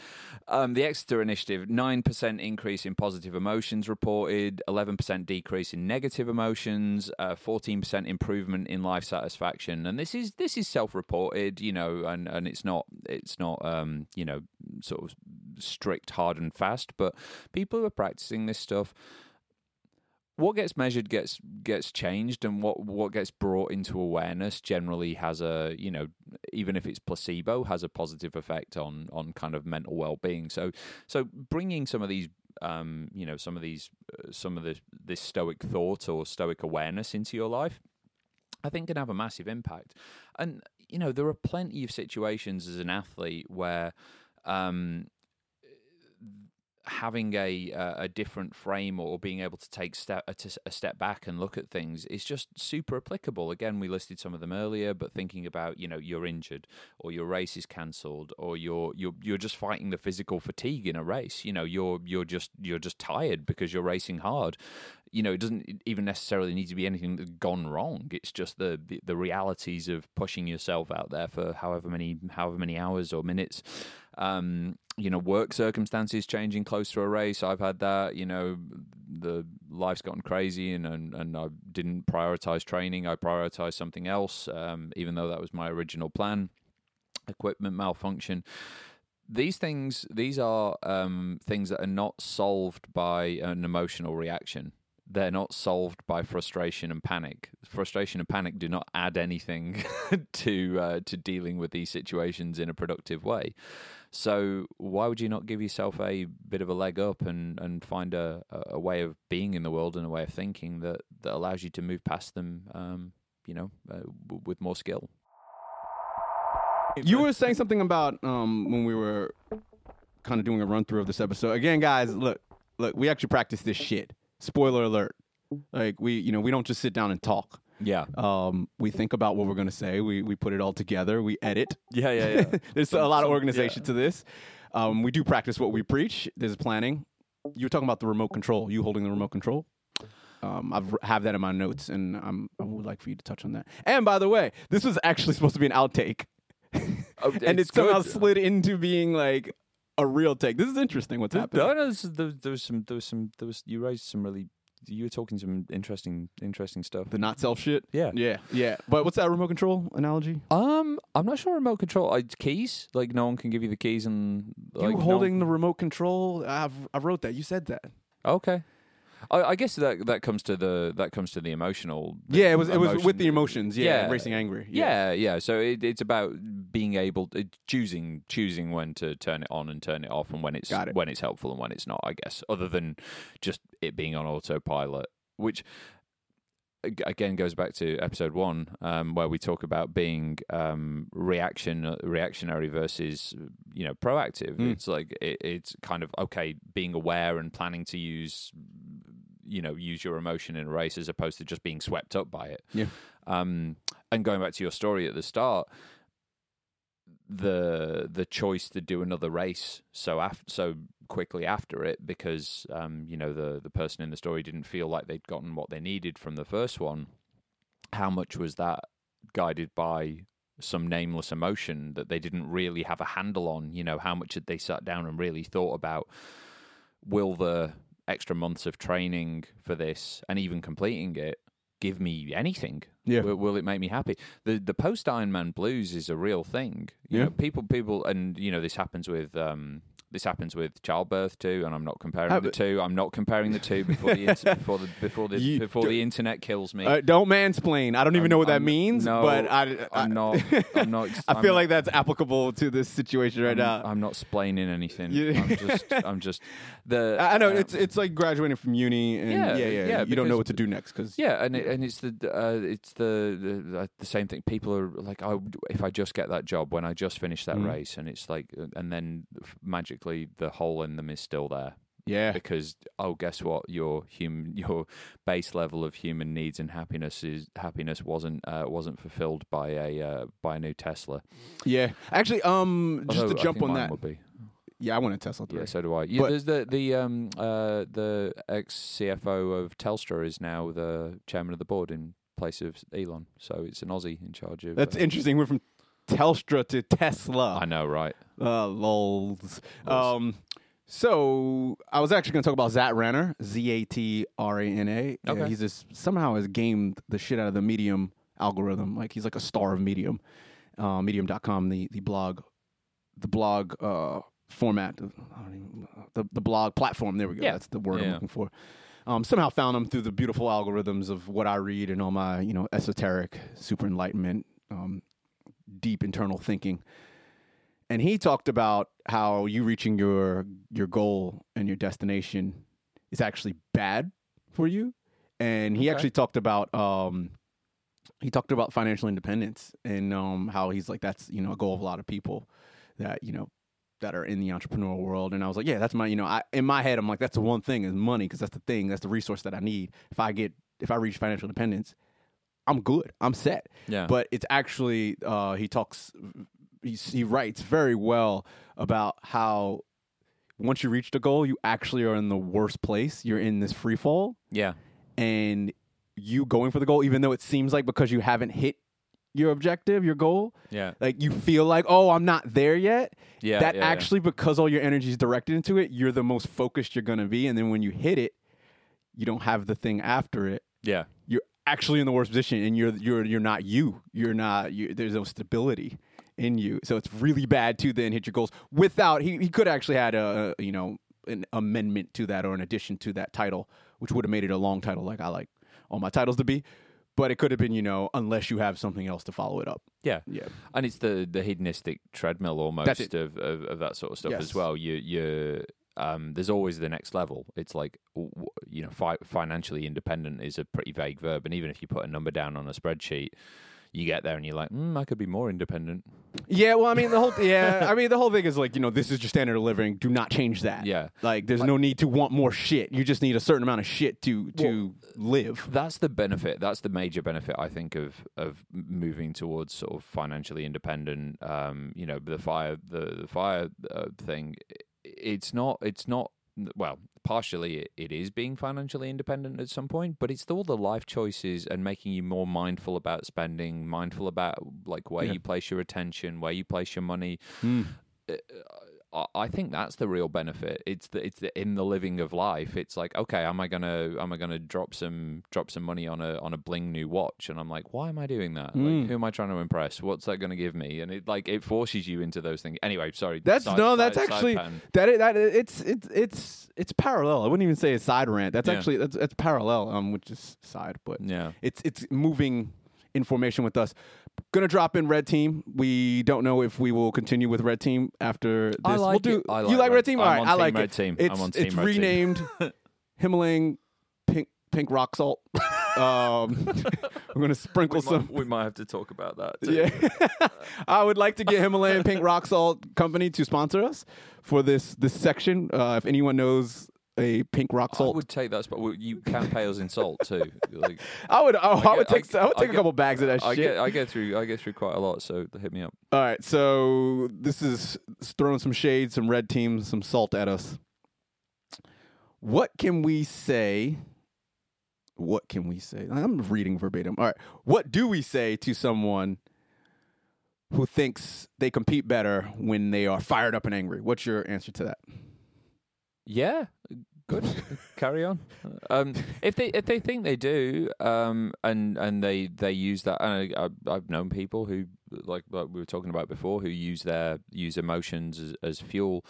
Um, the Exeter Initiative: nine percent increase in positive emotions reported, eleven percent decrease in negative emotions, uh, fourteen percent improvement in life satisfaction. And this is this is self-reported, you know, and, and it's not it's not um, you know sort of strict, hard and fast. But people who are practicing this stuff what gets measured gets gets changed and what what gets brought into awareness generally has a you know even if it's placebo has a positive effect on on kind of mental well-being so so bringing some of these um you know some of these uh, some of this this stoic thought or stoic awareness into your life I think can have a massive impact. And you know, there are plenty of situations as an athlete where um having a uh, a different frame or being able to take step a, t- a step back and look at things is just super applicable. Again, we listed some of them earlier, but thinking about you know you're injured or your race is cancelled or you're you're you're just fighting the physical fatigue in a race. You know you're you're just you're just tired because you're racing hard. You know it doesn't even necessarily need to be anything that's gone wrong. It's just the, the the realities of pushing yourself out there for however many however many hours or minutes. Um, you know, work circumstances changing close to a race. I've had that. You know, the life's gotten crazy, and and, and I didn't prioritize training. I prioritized something else, um, even though that was my original plan. Equipment malfunction. These things, these are um, things that are not solved by an emotional reaction they're not solved by frustration and panic. Frustration and panic do not add anything to uh, to dealing with these situations in a productive way. So why would you not give yourself a bit of a leg up and, and find a, a way of being in the world and a way of thinking that, that allows you to move past them, um, you know, uh, w- with more skill. You were saying something about um, when we were kind of doing a run through of this episode. Again, guys, look, look, we actually practice this shit. Spoiler alert. Like we, you know, we don't just sit down and talk. Yeah. Um, we think about what we're going to say. We we put it all together. We edit. Yeah, yeah, yeah. There's a lot of organization yeah. to this. Um, we do practice what we preach. There's planning. You were talking about the remote control. You holding the remote control. Um, I have that in my notes, and I'm, I would like for you to touch on that. And by the way, this was actually supposed to be an outtake, Oh, and it's it somehow good. slid into being like a real take. This is interesting. What's happening? No, no, there, there was some, there was some, there was. You raised some really. You were talking some interesting, interesting stuff. The not self shit. Yeah. yeah, yeah. But what's that remote control analogy? Um, I'm not sure remote control. Uh, keys, like no one can give you the keys, and like, you no holding one- the remote control? I've I wrote that. You said that. Okay, I, I guess that that comes to the that comes to the emotional. the Yeah, it was it was with the emotions. Yeah, Yeah. racing angry. Yeah, yeah. So it, it's about being able to choosing choosing when to turn it on and turn it off, and when it's it. when it's helpful and when it's not. I guess other than just it being on autopilot, which again goes back to episode one, um, where we talk about being um, reaction reactionary versus you know proactive. Mm. It's like it, it's kind of okay being aware and planning to use you know use your emotion in a race as opposed to just being swept up by it. Yeah. Um, and going back to your story at the start, the the choice to do another race so af- so quickly after it because um, you know the the person in the story didn't feel like they'd gotten what they needed from the first one. How much was that guided by some nameless emotion that they didn't really have a handle on? You know, how much had they sat down and really thought about? Will the extra months of training for this and even completing it give me anything? Yeah. Will, will it make me happy? The the post Ironman blues is a real thing. You Yeah. know, people people and you know this happens with um this happens with childbirth too, and I'm not comparing the two. I'm not comparing the two before the inter- before the before the You before the internet kills me. Uh, don't mansplain. I don't even I'm- know what that I'm- means, no, but I, I, I'm not. I'm not. I I'm feel like that's applicable to this situation right I'm, now. I'm not splaining anything. I'm just. I'm just the. I I know uh, it's it's like graduating from uni, and yeah, Yeah, yeah, yeah, you don't know what to do next because Yeah, and it, and it's the uh, it's the, the the same thing. People are like, oh, if I just get that job when I just finish that Mhm. race, and it's like, and then magically the hole in them is still there yeah, because oh, guess what? Your human your base level of human needs and happiness is happiness wasn't uh, wasn't fulfilled by a uh, by a new Tesla. yeah. Actually, um, just Although to jump on that, would be. yeah, I want a Tesla three. Yeah, so do I. Yeah, But- there's the the um uh the ex CFO of Telstra is now the chairman of the board in place of Elon. So it's an Aussie in charge of. That's uh, interesting. We're from Telstra to Tesla. I know, right? Uh, lols. Um, so I was actually going to talk about Zat Rana, Z A T R A N A. Uh, Okay. He's just somehow has gamed the shit out of the Medium algorithm. Like he's like a star of Medium, uh, Medium.com, the the blog, the blog uh, format. I don't even, the the blog platform. There we go. Yeah. That's the word I'm looking for. Um, somehow found him through the beautiful algorithms of what I read and all my you know esoteric super enlightenment, um, deep internal thinking and he talked about how you reaching your your goal and your destination is actually bad for you and he Okay. actually talked about um he talked about financial independence and um how he's like that's you know a goal of a lot of people that you know that are in the entrepreneurial world, and I was like, yeah, that's my you know, I in my head I'm like that's the one thing is money because that's the thing that's the resource that I need. If I get if I reach financial independence, I'm good, I'm set. Yeah. But it's actually uh, he talks he, he writes very well about how once you reach the goal, you actually are in the worst place. You're in this free fall Yeah. and you going for the goal, even though it seems like because you haven't hit your objective, your goal, Yeah. like you feel like, oh, I'm not there yet. Yeah, That yeah, yeah. actually, because all your energy is directed into it, you're the most focused you're going to be. And then when you hit it, you don't have the thing after it. Yeah. You're actually in the worst position, and you're you're you're not you. You're not. You, there's no stability in you, so it's really bad to then hit your goals without. He he could actually had a, a you know an amendment to that or an addition to that title, which would have made it a long title, like I like all my titles to be. But it could have been, you know, unless you have something else to follow it up. Yeah. Yeah. And it's the the hedonistic treadmill almost of, of of that sort of stuff Yes. as well. You you um, there's always the next level. It's like you know, fi- financially independent is a pretty vague verb, and even if you put a number down on a spreadsheet, you get there and you're like, mm, I could be more independent. Yeah, well, I mean the whole yeah, I mean the whole thing is like you know this is your standard of living. Do not change that. Yeah. like there's no need to want more shit. You just need a certain amount of shit to to live. That's the benefit. That's the major benefit I think of of moving towards sort of financially independent. Um, you know, the fire the the fire uh, thing. It's not. It's not. Well, partially it, is being financially independent at some point, but it's all the life choices and making you more mindful about spending, mindful about like where Yeah. you place your attention, where you place your money. Hmm. I- I think that's the real benefit. It's the it's the in the living of life. It's like okay, am I gonna am I gonna drop some drop some money on a on a bling new watch? And I'm like, why am I doing that? Mm. Like, who am I trying to impress? What's that gonna give me? And it like it forces you into those things. Anyway, sorry. That's side- no, that's side actually pan. that that it's it's it's it's parallel. I wouldn't even say a side rant. That's Yeah. actually that's that's parallel. Um, which is side, but yeah. it's it's moving information with us. Gonna drop in red team. We don't know if we will continue with red team after this. I like we'll do. it. I you like like Red- red team? All I'm right, on I team like Red it. Team. I'm It's on team it's Red Team. renamed Himalayan pink pink rock salt. um, we're gonna sprinkle We some. might, we might have to talk about that. Too. Yeah, I would like to get Himalayan Pink Rock Salt Company to sponsor us for this this section. Uh, if anyone knows a pink rock salt. I would take that spot. You can pay us in salt too. Like, I would. Oh, I, would get- take. I, would I take a couple bags of that I shit. get I get through I get through quite a lot. So hit me up. All right, so this is throwing some shade, some red teams, some salt at us. What can we say? What can we say? I'm reading verbatim. All right. What do we say to someone who thinks they compete better when they are fired up and angry? What's your answer to that? Yeah, good. Carry on. Um, if they if they think they do, um, and and they they use that, and I, I've known people who like like we were talking about before who use their use emotions as, as fuel.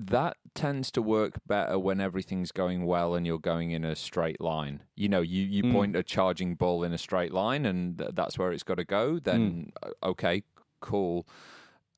That tends to work better when everything's going well and you're going in a straight line. You know, you, you Mm. point a charging bull in a straight line and th- that's where it's got to go. Then uh, okay, cool.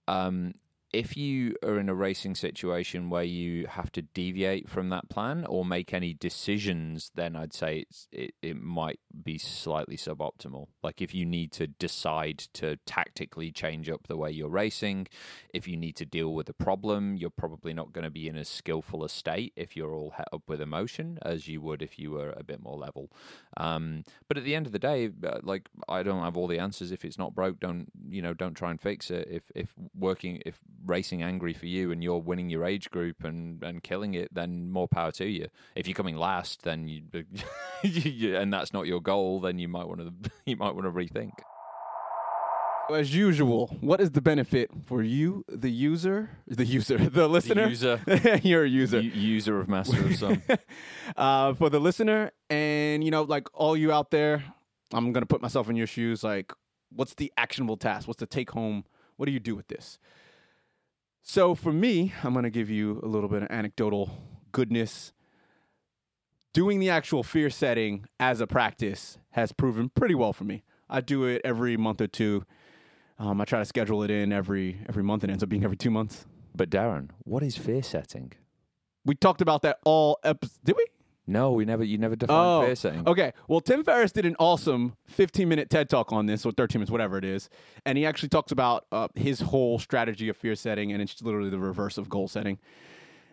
Um, if you are in a racing situation where you have to deviate from that plan or make any decisions, then I'd say it, it might be slightly suboptimal. Like if you need to decide to tactically change up the way you're racing, if you need to deal with a problem, you're probably not going to be in as skillful a state if you're all het up with emotion as you would if you were a bit more level. Um, but at the end of the day, uh, like I don't have all the answers. If it's not broke, don't you know? Don't try and fix it. If if working, if racing angry for you and you're winning your age group and and killing it, then more power to you. If you're coming last, then you, you and that's not your goal, then you might want to you might want to rethink. As usual, what is the benefit for you, the user, the user, the listener? user. You're a user. U- user of master of some. uh, for the listener, and you know, like all you out there, I'm gonna put myself in your shoes. Like, what's the actionable task? What's the take home? What do you do with this? So for me, I'm gonna give you a little bit of anecdotal goodness. Doing the actual fear setting as a practice has proven pretty well for me. I do it every month or two. Um, I try to schedule it in every every month. It ends up being every two months. But Darren, what is fear setting? We talked about that all episodes. Did we? No, we never. You never defined Oh, fear setting. okay. Well, Tim Ferriss did an awesome 15 minute TED talk on this, or 13 minutes, whatever it is. And he actually talks about uh, his whole strategy of fear setting, and it's literally the reverse of goal setting,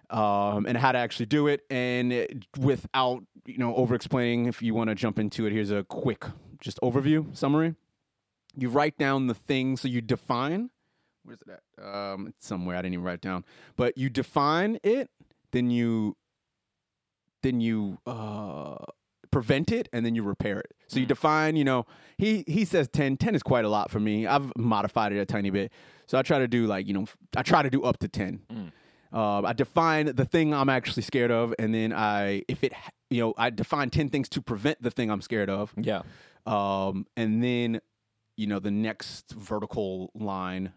um, and how to actually do it. And it- without, you know, over explaining, if you want to jump into it, here's a quick just overview summary. You write down the things, so you define. Where's it at? Um, it's somewhere I didn't even write it down. But you define it, then you then you uh, prevent it and then you repair it. So you define, you know, he he says 10. 10 is quite a lot for me. I've modified it a tiny bit. So I try to do like, you know, I try to do up to 10. Uh, I define the thing I'm actually scared of, and then I, if it, you know, I define 10 things to prevent the thing I'm scared of. Yeah. Um, and then, you know, the next vertical line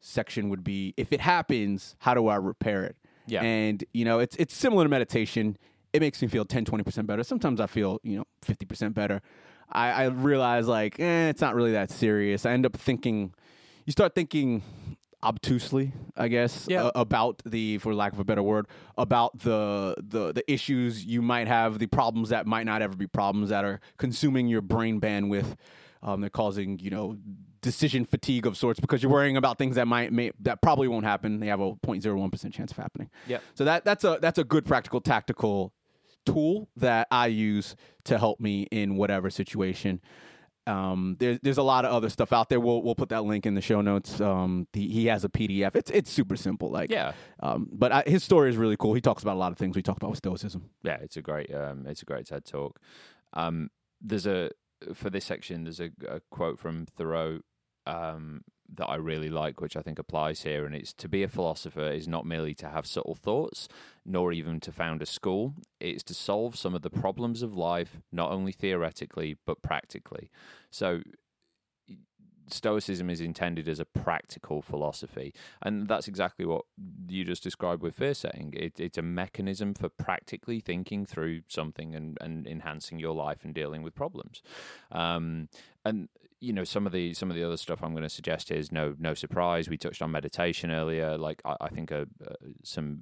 section would be if it happens, how do I repair it? Yeah. And, you know, it's it's similar to meditation. It makes me feel 10, 20% better. Sometimes I feel, you know, 50% better. I, I realize like, eh, it's not really that serious. I end up thinking you start thinking obtusely, I guess, Yeah. uh, about the, for lack of a better word, about the the the issues you might have, the problems that might not ever be problems that are consuming your brain bandwidth. Um, they're causing you know decision fatigue of sorts because you're worrying about things that might may, that probably won't happen. They have a 0.01 percent chance of happening. Yeah. So that that's a that's a good practical tactical tool that I use to help me in whatever situation. Um, there's there's a lot of other stuff out there. We'll we'll put that link in the show notes. Um, the, he has a PDF. It's it's super simple. Like Yeah. Um, but I, his story is really cool. He talks about a lot of things we talked about with stoicism. yeah, it's a great um, it's a great TED talk. Um, there's a for this section there's a, a quote from Thoreau um, that I really like, which I think applies here, and it's to be a philosopher is not merely to have subtle thoughts, nor even to found a school. It's to solve some of the problems of life, not only theoretically but practically. So Stoicism is intended as a practical philosophy, and that's exactly what you just described with fear setting. It, it's a mechanism for practically thinking through something and, and enhancing your life and dealing with problems. Um, and you know some of the some of the other stuff I'm going to suggest is no no surprise. We touched on meditation earlier. Like I, I think a, uh, some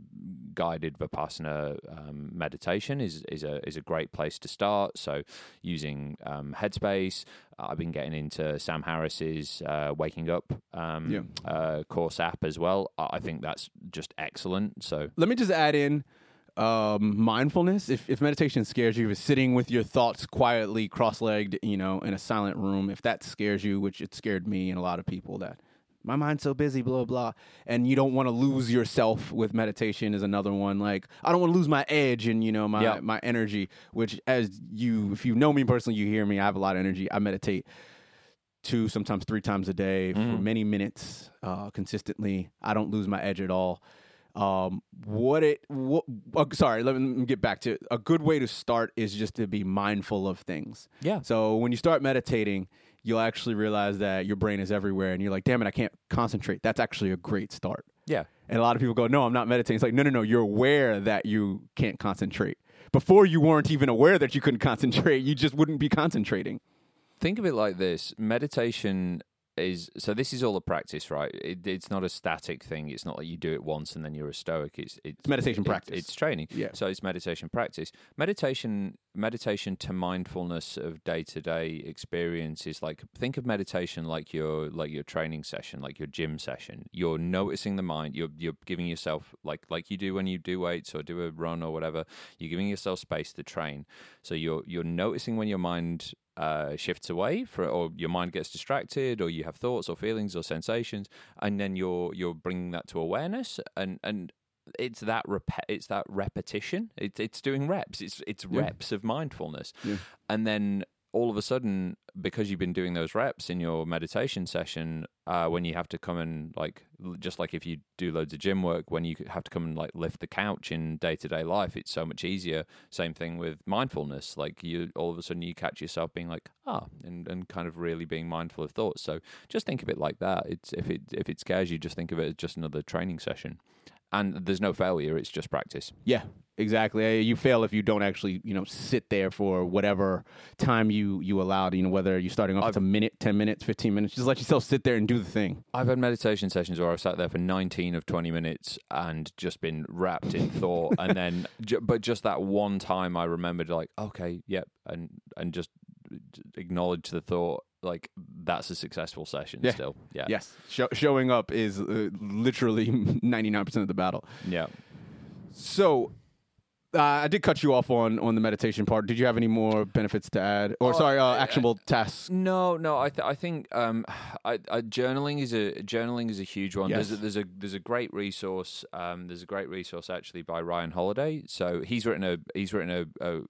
guided vipassana um, meditation is is a is a great place to start. So using um, Headspace, I've been getting into Sam Harris's uh, Waking Up um, Yeah. uh, course app as well. I I think that's just excellent. So Let me just add in um, mindfulness. If, if meditation scares you, if sitting with your thoughts quietly cross-legged, you know, in a silent room, if that scares you, which it scared me and a lot of people, that my mind's so busy, blah blah, and you don't want to lose yourself with meditation is another one. Like I don't want to lose my edge and you know my Yeah. my energy. Which, as you, if you know me personally, you hear me. I have a lot of energy. I meditate two, sometimes three times a day for many minutes uh, consistently. I don't lose my edge at all. Um, what it, what, uh, sorry, let me get back to it. A good way to start is just to be mindful of things. Yeah. So when you start meditating, you'll actually realize that your brain is everywhere and you're like, damn it, I can't concentrate. That's actually a great start. yeah, And a lot of people go, no, I'm not meditating. It's like, no, no, no, you're aware that you can't concentrate. Before you weren't even aware that you couldn't concentrate, you just wouldn't be concentrating. think of it like this meditation is so this is all a practice right? It, it's not a static thing. It's not like you do it once and then you're a stoic. It's it's, meditation it- practice. it's training. Yeah. so it's meditation practice. Meditation meditation to mindfulness of day-to-day experiences like think of meditation like your like your training session like your gym session. You're noticing the mind. You're you're giving yourself like like you do when you do weights or do a run or whatever you're giving yourself space to train. So you're you're noticing when your mind uh, shifts away for, or your mind gets distracted, or you have thoughts or feelings or sensations, and then you're you're bringing that to awareness, and and it's that rep- it's that repetition. It's it's doing reps. It's it's reps of mindfulness, and then all of a sudden, because you've been doing those reps in your meditation session, uh, when you have to come and like, just like if you do loads of gym work, when you have to come and like lift the couch in day to day life, it's so much easier. Same thing with mindfulness. Like you, all of a sudden, you catch yourself being like, ah, and, and kind of really being mindful of thoughts. So just think of it like that. It's if it if it scares you, just think of it as just another training session. And there's no failure; it's just practice. Yeah. Exactly. You fail if you don't actually, you know, sit there for whatever time you you allowed. You know, whether you're starting off with a minute, ten minutes, fifteen minutes. Just let yourself sit there and do the thing. I've had meditation sessions where I've sat there for 19 of 20 minutes and just been wrapped in thought, and then, but just that one time I remembered, like, okay, yep, and and just acknowledge the thought, like that's a successful session. Yeah. Still, yeah, Yes, Show, showing up is uh, literally ninety nine percent of the battle. yeah. So. Uh, I did cut you off on, on the meditation part. Did you have any more benefits to add, or Oh, sorry, uh, actionable tasks? No, no. I th- I think um, I, I, journaling is a journaling is a huge one. There's a, Yes. there's a there's a great resource. Um, there's a great resource actually by Ryan Holiday. So he's written a he's written a a,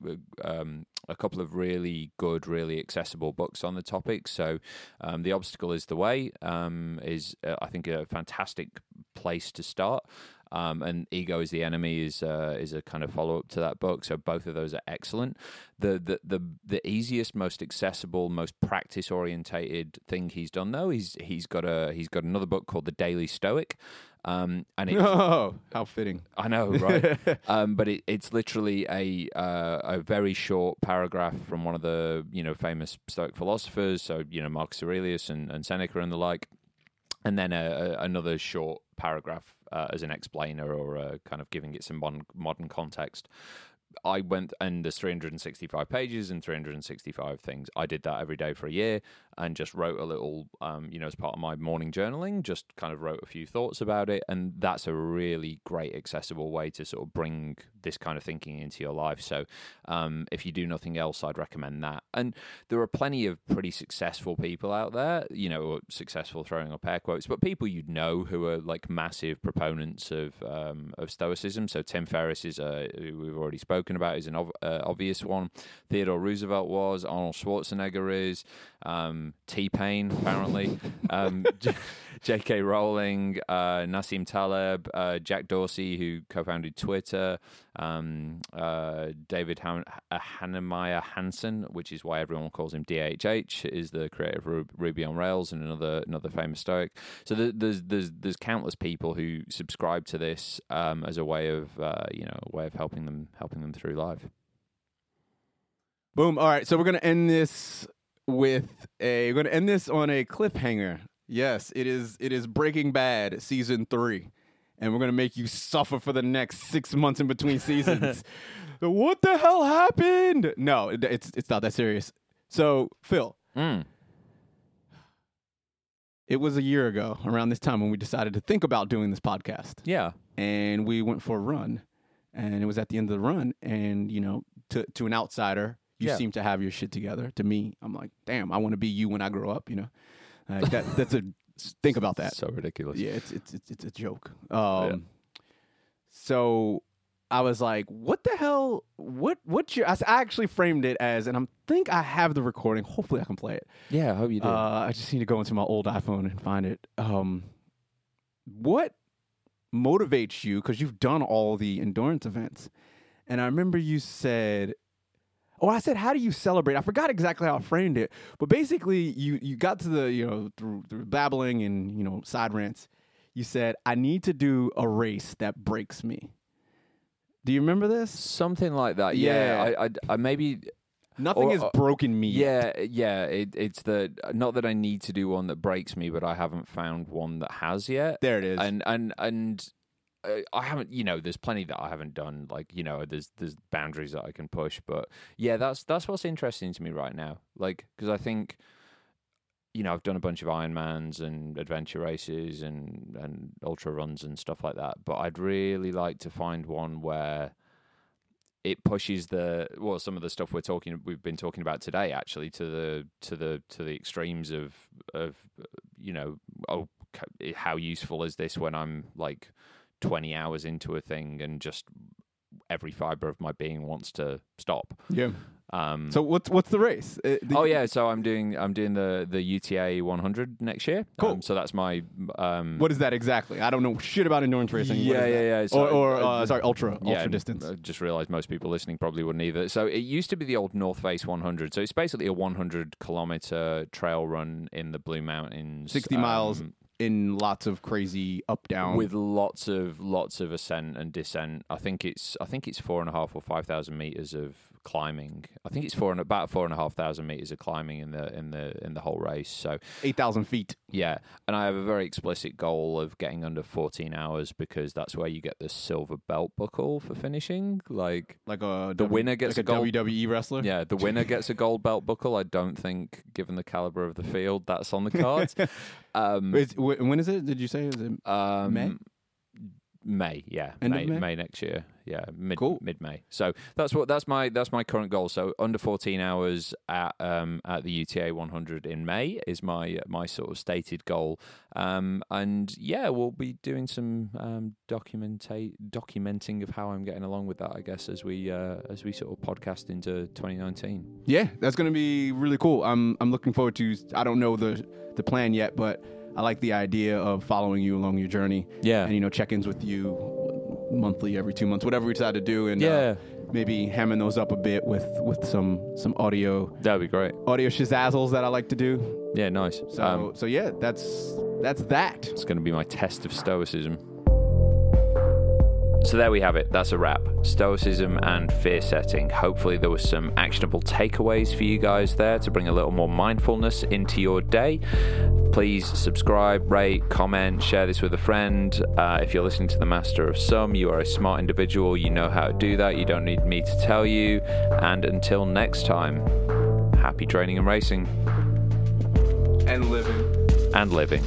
a, um, a couple of really good, really accessible books on the topic. So um, the obstacle is the way um, is uh, I think a fantastic place to start. Um, and ego is the enemy is uh, is a kind of follow up to that book. So both of those are excellent. The the the, the easiest, most accessible, most practice orientated thing he's done though he's he's got a he's got another book called The Daily Stoic. Um, and it, Oh, how fitting. I know, right? um, but it, it's literally a uh, a very short paragraph from one of the you know famous Stoic philosophers. So you know Marcus Aurelius and, and Seneca and the like, and then a, a, another short paragraph uh, as an explainer or uh, kind of giving it some modern, modern context. I went and there's 365 pages and 365 things. I did that every day for a year and just wrote a little, um, you know, as part of my morning journaling, just kind of wrote a few thoughts about it. And that's a really great, accessible way to sort of bring this kind of thinking into your life. So um, if you do nothing else, I'd recommend that. And there are plenty of pretty successful people out there, you know, successful throwing up air quotes, but people you'd know who are like massive proponents of um, of Stoicism. So Tim Ferriss is a who we've already spoken about is an ov- uh, obvious one. Theodore Roosevelt was. Arnold Schwarzenegger is. Um, T Pain apparently. um, J- J.K. Rowling, uh, Nassim Taleb, uh, Jack Dorsey, who co-founded Twitter, um, uh, David Han- uh, Heinemeier Hansson, which is why everyone calls him DHH, is the creator of Ru- Ruby on Rails and another another famous Stoic. So th- there's there's there's countless people who subscribe to this um, as a way of uh, you know a way of helping them helping them through life. Boom. All right, so we're gonna end this with a. We're gonna end this on a cliffhanger. Yes, it is. It is Breaking Bad season three, and we're gonna make you suffer for the next six months in between seasons. what the hell happened? No, it- it's it's not that serious. So Phil, Mm. it was a year ago around this time when we decided to think about doing this podcast. Yeah. and we went for a run and it was at the end of the run and you know to to an outsider you Yeah. seem to have your shit together to me i'm like damn i want to be you when i grow up you know like that that's a think about that So ridiculous. yeah it's it's it's, it's a joke um so i was like what the hell what what you I s- I actually framed it as and i think i have the recording hopefully i can play it Yeah. I hope you do. uh, I just need to go into my old iPhone and find it. Um, what motivates you? Because you've done all the endurance events, and I remember you said, "Oh, I said, how do you celebrate?" I forgot exactly how I framed it, but basically, you you got to the you know through, through babbling and you know side rants. You said, "I need to do a race that breaks me." Do you remember this? Something like that. Yeah. Yeah. I, I, I maybe Nothing Or- has or- broken me. yet. Yeah, yeah. It, it's the not that I need to do one that breaks me, but I haven't found one that has yet. there it is. And and and uh, I haven't. You know, there's plenty that I haven't done. Like you know, there's there's boundaries that I can push. But yeah, that's that's what's interesting to me right now. Like because I think. You know, I've done a bunch of Ironmans and adventure races and, and ultra runs and stuff like that. But I'd really like to find one where it pushes the well some of the stuff we're talking we've been talking about today actually to the to the to the extremes of of uh, you know oh how useful is this when I'm like 20 hours into a thing and just every fiber of my being wants to stop yeah. um So what's what's the race? Uh, the- Oh yeah, so I'm doing I'm doing the the UTA 100 next year. Cool. Um, so that's my um What is that exactly? I don't know shit about endurance racing. Yeah, yeah, yeah. So, or or uh, sorry, ultra yeah, ultra distance. I just realized most people listening probably wouldn't either. So it used to be the old North Face 100. So it's basically a 100 kilometer trail run in the Blue Mountains. 60 miles um, in lots of crazy up down. with lots of lots of ascent and descent. I think it's I think it's four and a half or five thousand meters of climbing. I think it's four and about four and a half thousand meters of climbing in the in the in the whole race. So eight thousand feet. yeah, and I have a very explicit goal of getting under fourteen hours because that's where you get the silver belt buckle for finishing. Like Like a The winner gets like a gold- WWE wrestler. yeah, the winner gets a gold belt buckle. I don't think, given the caliber of the field, that's on the cards. um, Is, when is it? Did you say? Is it Um, May? May, yeah, End May, May? May next year, yeah, mid Cool. mid May. So that's what that's my that's my current goal. So under 14 hours at um at the UTA 100 in May is my my sort of stated goal. Um and yeah, we'll be doing some um documentate documenting of how I'm getting along with that. I guess as we uh, as we sort of podcast into 2019. Yeah, that's gonna be really cool. I'm I'm looking forward to. I don't know the the plan yet, but I like the idea of following you along your journey. Yeah. and you know check-ins with you monthly, every two months, whatever we decide to do, and uh, Yeah. maybe hamming those up a bit with with some some audio That'd be great. audio shazazzles that I like to do. Yeah, nice. So um, so yeah, that's that's that. It's going to be my test of stoicism. So there we have it. That's a wrap. Stoicism and fear setting. Hopefully, there was some actionable takeaways for you guys there to bring a little more mindfulness into your day. Please subscribe, rate, comment, share this with a friend. Uh, if you're listening to the Master of Some, you are a smart individual. You know how to do that. You don't need me to tell you. And until next time, happy training and racing And living. and living.